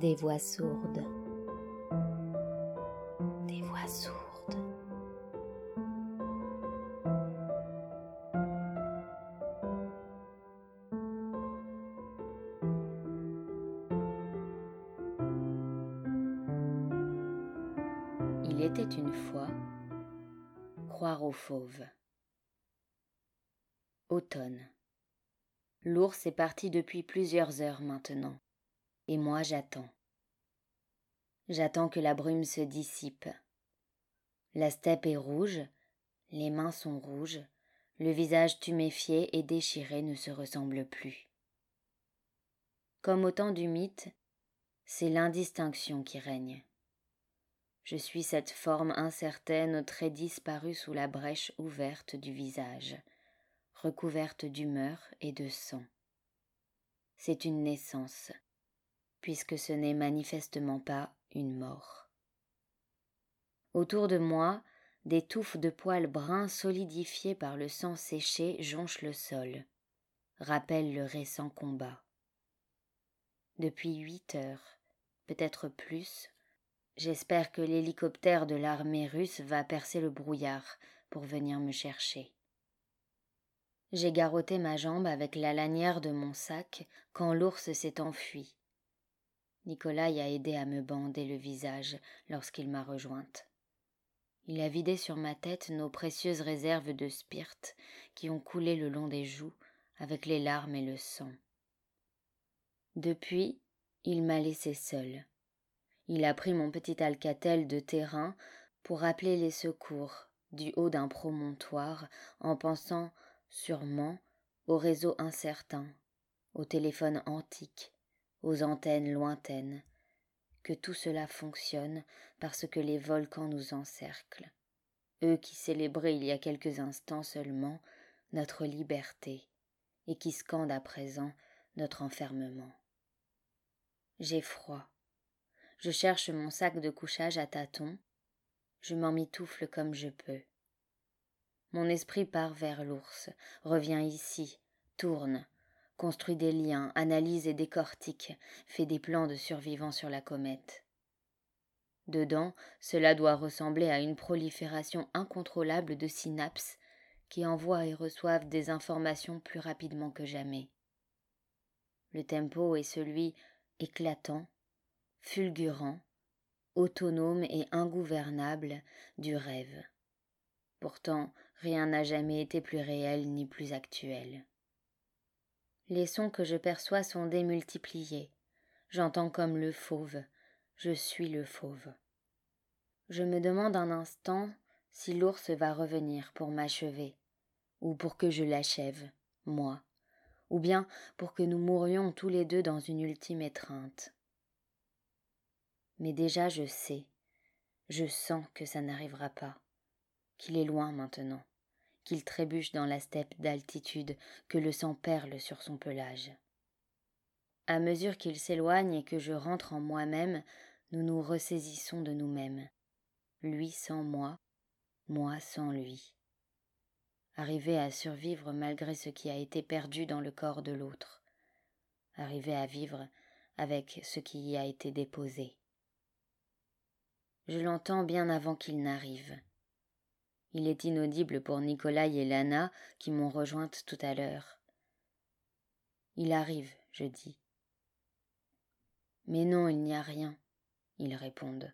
Des voix sourdes. Des voix sourdes. Il était une fois croire aux fauves. Automne. L'ours est parti depuis plusieurs heures maintenant, et moi j'attends. J'attends que la brume se dissipe. La steppe est rouge, les mains sont rouges, le visage tuméfié et déchiré ne se ressemble plus. Comme au temps du mythe, c'est l'indistinction qui règne. Je suis cette forme incertaine aux traits disparus sous la brèche ouverte du visage, recouverte d'humeur et de sang. C'est une naissance, puisque ce n'est manifestement pas une mort. Autour de moi, des touffes de poils bruns solidifiés par le sang séché jonchent le sol, rappellent le récent combat. Depuis huit heures, peut-être plus, J'espère que l'hélicoptère de l'armée russe va percer le brouillard pour venir me chercher. J'ai garrotté ma jambe avec la lanière de mon sac quand l'ours s'est enfui. Nicolas a aidé à me bander le visage lorsqu'il m'a rejointe. Il a vidé sur ma tête nos précieuses réserves de spirt qui ont coulé le long des joues avec les larmes et le sang. Depuis, il m'a laissé seul. Il a pris mon petit alcatel de terrain pour appeler les secours du haut d'un promontoire en pensant sûrement au réseau incertain, au téléphone antique, aux antennes lointaines, que tout cela fonctionne parce que les volcans nous encerclent, eux qui célébraient il y a quelques instants seulement notre liberté et qui scandent à présent notre enfermement. J'ai froid, je cherche mon sac de couchage à tâtons. Je m'en mitoufle comme je peux. Mon esprit part vers l'ours, revient ici, tourne, construit des liens, analyse et décortique, fait des plans de survivants sur la comète. Dedans, cela doit ressembler à une prolifération incontrôlable de synapses qui envoient et reçoivent des informations plus rapidement que jamais. Le tempo est celui éclatant, fulgurant, autonome et ingouvernable du rêve. Pourtant, rien n'a jamais été plus réel ni plus actuel. Les sons que je perçois sont démultipliés. J'entends comme le fauve, je suis le fauve. Je me demande un instant si l'ours va revenir pour m'achever, ou pour que je l'achève, moi, ou bien pour que nous mourions tous les deux dans une ultime étreinte mais déjà je sais, je sens que ça n'arrivera pas, qu'il est loin maintenant, qu'il trébuche dans la steppe d'altitude, que le sang perle sur son pelage. À mesure qu'il s'éloigne et que je rentre en moi-même, nous nous ressaisissons de nous-mêmes, lui sans moi, moi sans lui. Arriver à survivre malgré ce qui a été perdu dans le corps de l'autre, arriver à vivre avec ce qui y a été déposé. Je l'entends bien avant qu'il n'arrive. Il est inaudible pour Nicolas et Lana qui m'ont rejointe tout à l'heure. Il arrive, je dis. Mais non, il n'y a rien, ils répondent.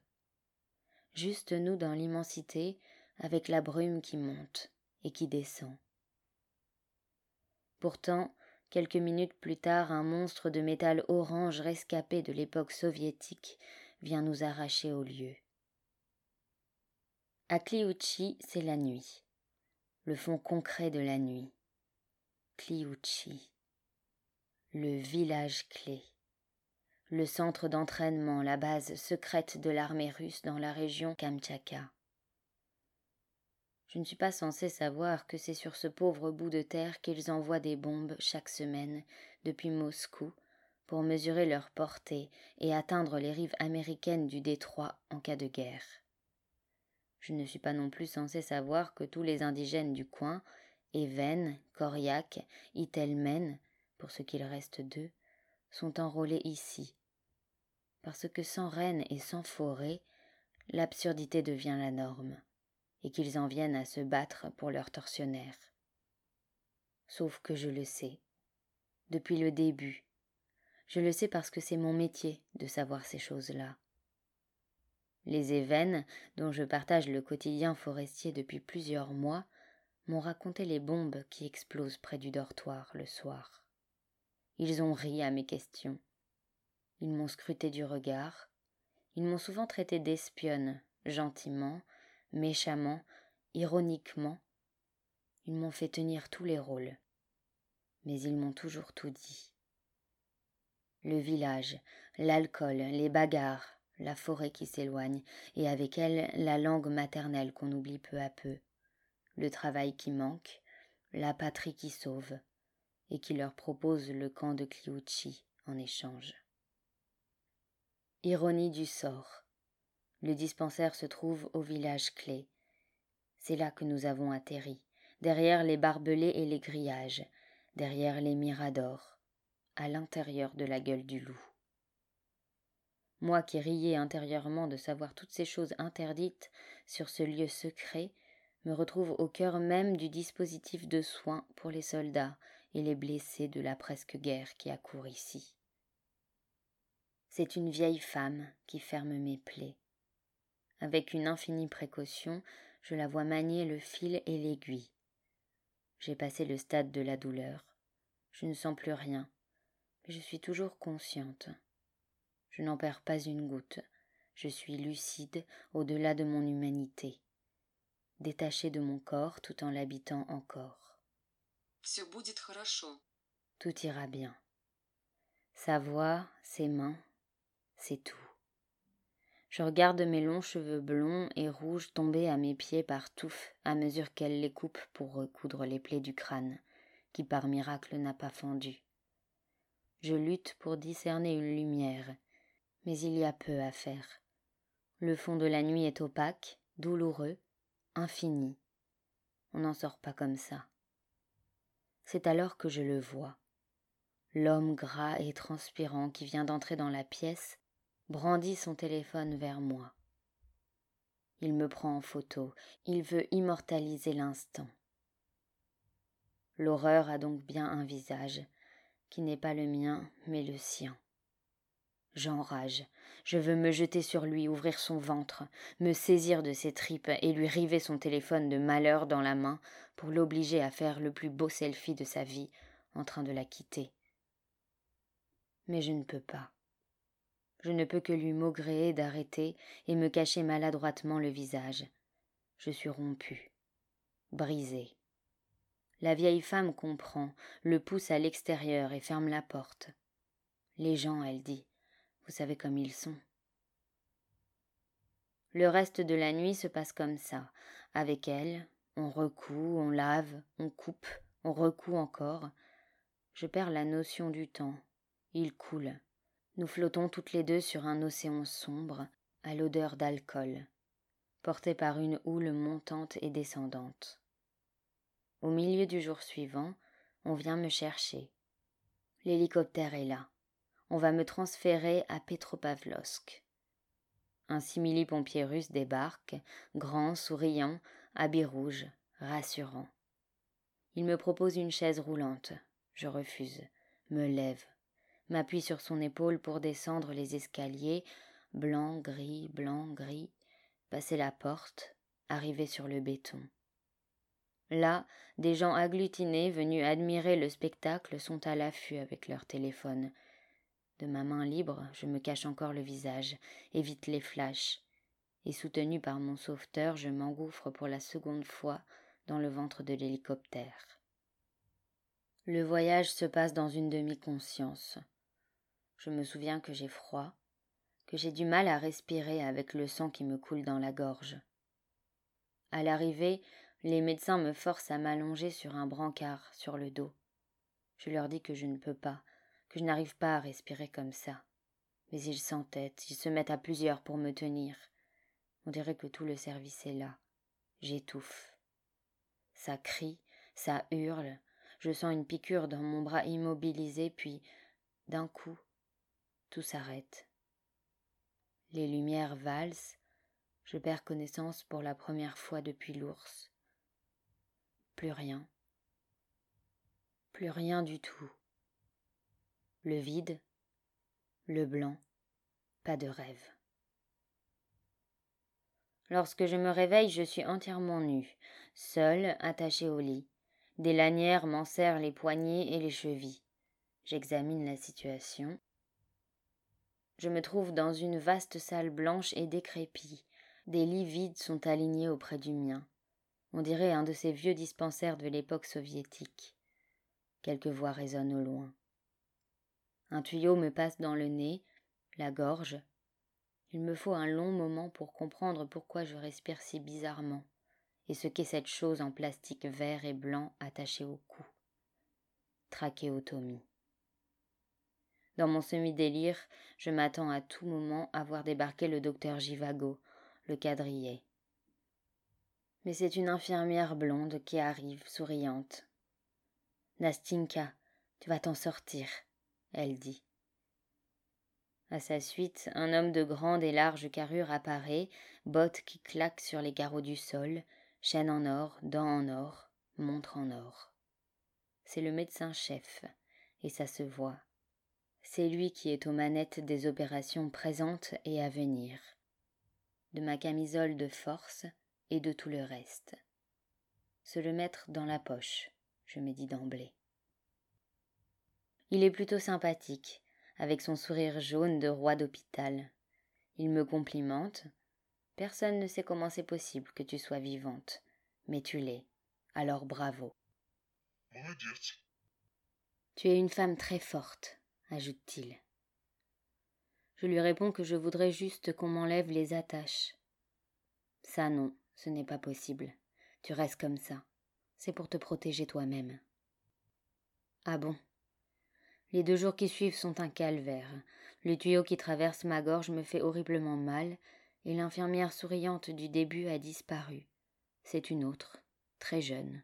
Juste nous dans l'immensité, avec la brume qui monte et qui descend. Pourtant, quelques minutes plus tard, un monstre de métal orange rescapé de l'époque soviétique vient nous arracher au lieu. À c'est la nuit, le fond concret de la nuit. Cliucci, le village clé, le centre d'entraînement, la base secrète de l'armée russe dans la région Kamtchatka. Je ne suis pas censé savoir que c'est sur ce pauvre bout de terre qu'ils envoient des bombes chaque semaine depuis Moscou pour mesurer leur portée et atteindre les rives américaines du détroit en cas de guerre. Je ne suis pas non plus censé savoir que tous les indigènes du coin, Even, Koryak, Itelmen, pour ce qu'il reste d'eux, sont enrôlés ici, parce que sans reine et sans forêt, l'absurdité devient la norme, et qu'ils en viennent à se battre pour leurs tortionnaires. Sauf que je le sais, depuis le début, je le sais parce que c'est mon métier de savoir ces choses-là. Les Évènes, dont je partage le quotidien forestier depuis plusieurs mois, m'ont raconté les bombes qui explosent près du dortoir le soir. Ils ont ri à mes questions. Ils m'ont scruté du regard. Ils m'ont souvent traité d'espionne, gentiment, méchamment, ironiquement. Ils m'ont fait tenir tous les rôles. Mais ils m'ont toujours tout dit. Le village, l'alcool, les bagarres, la forêt qui s'éloigne, et avec elle la langue maternelle qu'on oublie peu à peu, le travail qui manque, la patrie qui sauve, et qui leur propose le camp de Cliucci en échange. Ironie du sort. Le dispensaire se trouve au village clé. C'est là que nous avons atterri, derrière les barbelés et les grillages, derrière les miradors, à l'intérieur de la gueule du loup. Moi qui riais intérieurement de savoir toutes ces choses interdites sur ce lieu secret, me retrouve au cœur même du dispositif de soins pour les soldats et les blessés de la presque guerre qui accourt ici. C'est une vieille femme qui ferme mes plaies. Avec une infinie précaution, je la vois manier le fil et l'aiguille. J'ai passé le stade de la douleur. Je ne sens plus rien, mais je suis toujours consciente. Je n'en perds pas une goutte. Je suis lucide au-delà de mon humanité détaché de mon corps tout en l'habitant encore. Tout ira bien. Sa voix, ses mains, c'est tout. Je regarde mes longs cheveux blonds et rouges tomber à mes pieds par touffes à mesure qu'elle les coupe pour recoudre les plaies du crâne, qui par miracle n'a pas fendu. Je lutte pour discerner une lumière, mais il y a peu à faire. Le fond de la nuit est opaque, douloureux, infini. On n'en sort pas comme ça. C'est alors que je le vois. L'homme gras et transpirant qui vient d'entrer dans la pièce brandit son téléphone vers moi. Il me prend en photo, il veut immortaliser l'instant. L'horreur a donc bien un visage, qui n'est pas le mien, mais le sien. J'enrage. Je veux me jeter sur lui, ouvrir son ventre, me saisir de ses tripes et lui river son téléphone de malheur dans la main pour l'obliger à faire le plus beau selfie de sa vie en train de la quitter. Mais je ne peux pas. Je ne peux que lui maugréer d'arrêter et me cacher maladroitement le visage. Je suis rompu, brisé. La vieille femme comprend, le pousse à l'extérieur et ferme la porte. Les gens, elle dit, vous savez comme ils sont. Le reste de la nuit se passe comme ça. Avec elle, on recoue, on lave, on coupe, on recoue encore. Je perds la notion du temps. Il coule. Nous flottons toutes les deux sur un océan sombre, à l'odeur d'alcool, porté par une houle montante et descendante. Au milieu du jour suivant, on vient me chercher. L'hélicoptère est là on va me transférer à Petropavlovsk. Un simili-pompier russe débarque, grand, souriant, habit rouge, rassurant. Il me propose une chaise roulante. Je refuse, me lève, m'appuie sur son épaule pour descendre les escaliers, blanc, gris, blanc, gris, passer la porte, arriver sur le béton. Là, des gens agglutinés venus admirer le spectacle sont à l'affût avec leur téléphone, de ma main libre, je me cache encore le visage, évite les flashs, et soutenu par mon sauveteur, je m'engouffre pour la seconde fois dans le ventre de l'hélicoptère. Le voyage se passe dans une demi-conscience. Je me souviens que j'ai froid, que j'ai du mal à respirer avec le sang qui me coule dans la gorge. À l'arrivée, les médecins me forcent à m'allonger sur un brancard sur le dos. Je leur dis que je ne peux pas, je n'arrive pas à respirer comme ça. Mais ils s'entêtent, ils se mettent à plusieurs pour me tenir. On dirait que tout le service est là. J'étouffe. Ça crie, ça hurle, je sens une piqûre dans mon bras immobilisé, puis, d'un coup, tout s'arrête. Les lumières valsent, je perds connaissance pour la première fois depuis l'ours. Plus rien. Plus rien du tout. Le vide, le blanc, pas de rêve. Lorsque je me réveille, je suis entièrement nue, seule, attachée au lit. Des lanières m'en serrent les poignets et les chevilles. J'examine la situation. Je me trouve dans une vaste salle blanche et décrépie. Des lits vides sont alignés auprès du mien. On dirait un de ces vieux dispensaires de l'époque soviétique. Quelques voix résonnent au loin. Un tuyau me passe dans le nez, la gorge. Il me faut un long moment pour comprendre pourquoi je respire si bizarrement et ce qu'est cette chose en plastique vert et blanc attachée au cou. Trachéotomie. Dans mon semi-délire, je m'attends à tout moment à voir débarquer le docteur Givago, le quadrillé. Mais c'est une infirmière blonde qui arrive, souriante. Nastinka, tu vas t'en sortir, elle dit. À sa suite, un homme de grande et large carrure apparaît, bottes qui claquent sur les carreaux du sol, chaîne en or, dents en or, montre en or. C'est le médecin-chef, et ça se voit. C'est lui qui est aux manettes des opérations présentes et à venir, de ma camisole de force et de tout le reste. Se le mettre dans la poche, je me dis d'emblée. Il est plutôt sympathique, avec son sourire jaune de roi d'hôpital. Il me complimente. Personne ne sait comment c'est possible que tu sois vivante, mais tu l'es. Alors bravo. Tu es une femme très forte, ajoute-t-il. Je lui réponds que je voudrais juste qu'on m'enlève les attaches. Ça non, ce n'est pas possible. Tu restes comme ça. C'est pour te protéger toi-même. Ah bon? Les deux jours qui suivent sont un calvaire. Le tuyau qui traverse ma gorge me fait horriblement mal, et l'infirmière souriante du début a disparu. C'est une autre, très jeune,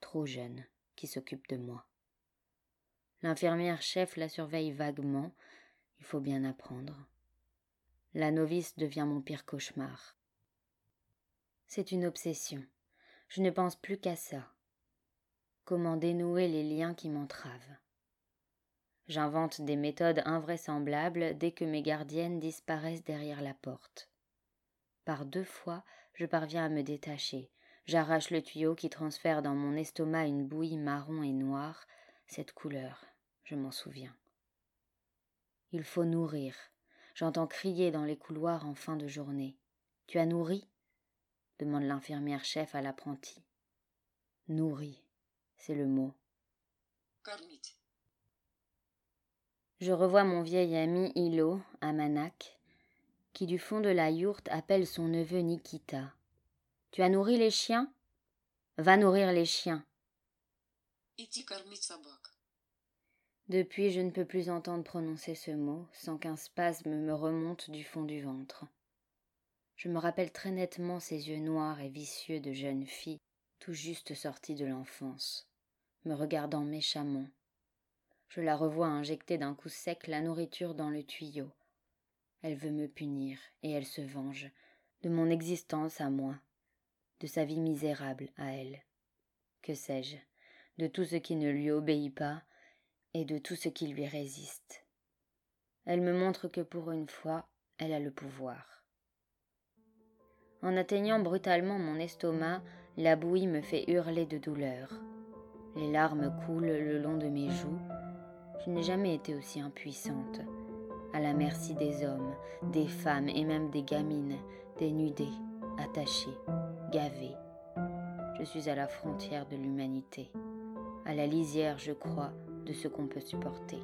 trop jeune, qui s'occupe de moi. L'infirmière chef la surveille vaguement, il faut bien apprendre. La novice devient mon pire cauchemar. C'est une obsession. Je ne pense plus qu'à ça. Comment dénouer les liens qui m'entravent. J'invente des méthodes invraisemblables dès que mes gardiennes disparaissent derrière la porte. Par deux fois, je parviens à me détacher. J'arrache le tuyau qui transfère dans mon estomac une bouillie marron et noire, cette couleur, je m'en souviens. Il faut nourrir. J'entends crier dans les couloirs en fin de journée. Tu as nourri? demande l'infirmière chef à l'apprenti. Nourri, c'est le mot. Je revois mon vieil ami Hilo, à qui du fond de la yourte appelle son neveu Nikita. Tu as nourri les chiens? Va nourrir les chiens. Depuis, je ne peux plus entendre prononcer ce mot sans qu'un spasme me remonte du fond du ventre. Je me rappelle très nettement ces yeux noirs et vicieux de jeune fille, tout juste sortie de l'enfance, me regardant méchamment. Je la revois injecter d'un coup sec la nourriture dans le tuyau. Elle veut me punir, et elle se venge, de mon existence à moi, de sa vie misérable à elle. Que sais-je, de tout ce qui ne lui obéit pas, et de tout ce qui lui résiste. Elle me montre que pour une fois, elle a le pouvoir. En atteignant brutalement mon estomac, la bouillie me fait hurler de douleur. Les larmes coulent le long de mes joues. Je n'ai jamais été aussi impuissante, à la merci des hommes, des femmes et même des gamines, dénudées, attachées, gavées. Je suis à la frontière de l'humanité, à la lisière, je crois, de ce qu'on peut supporter.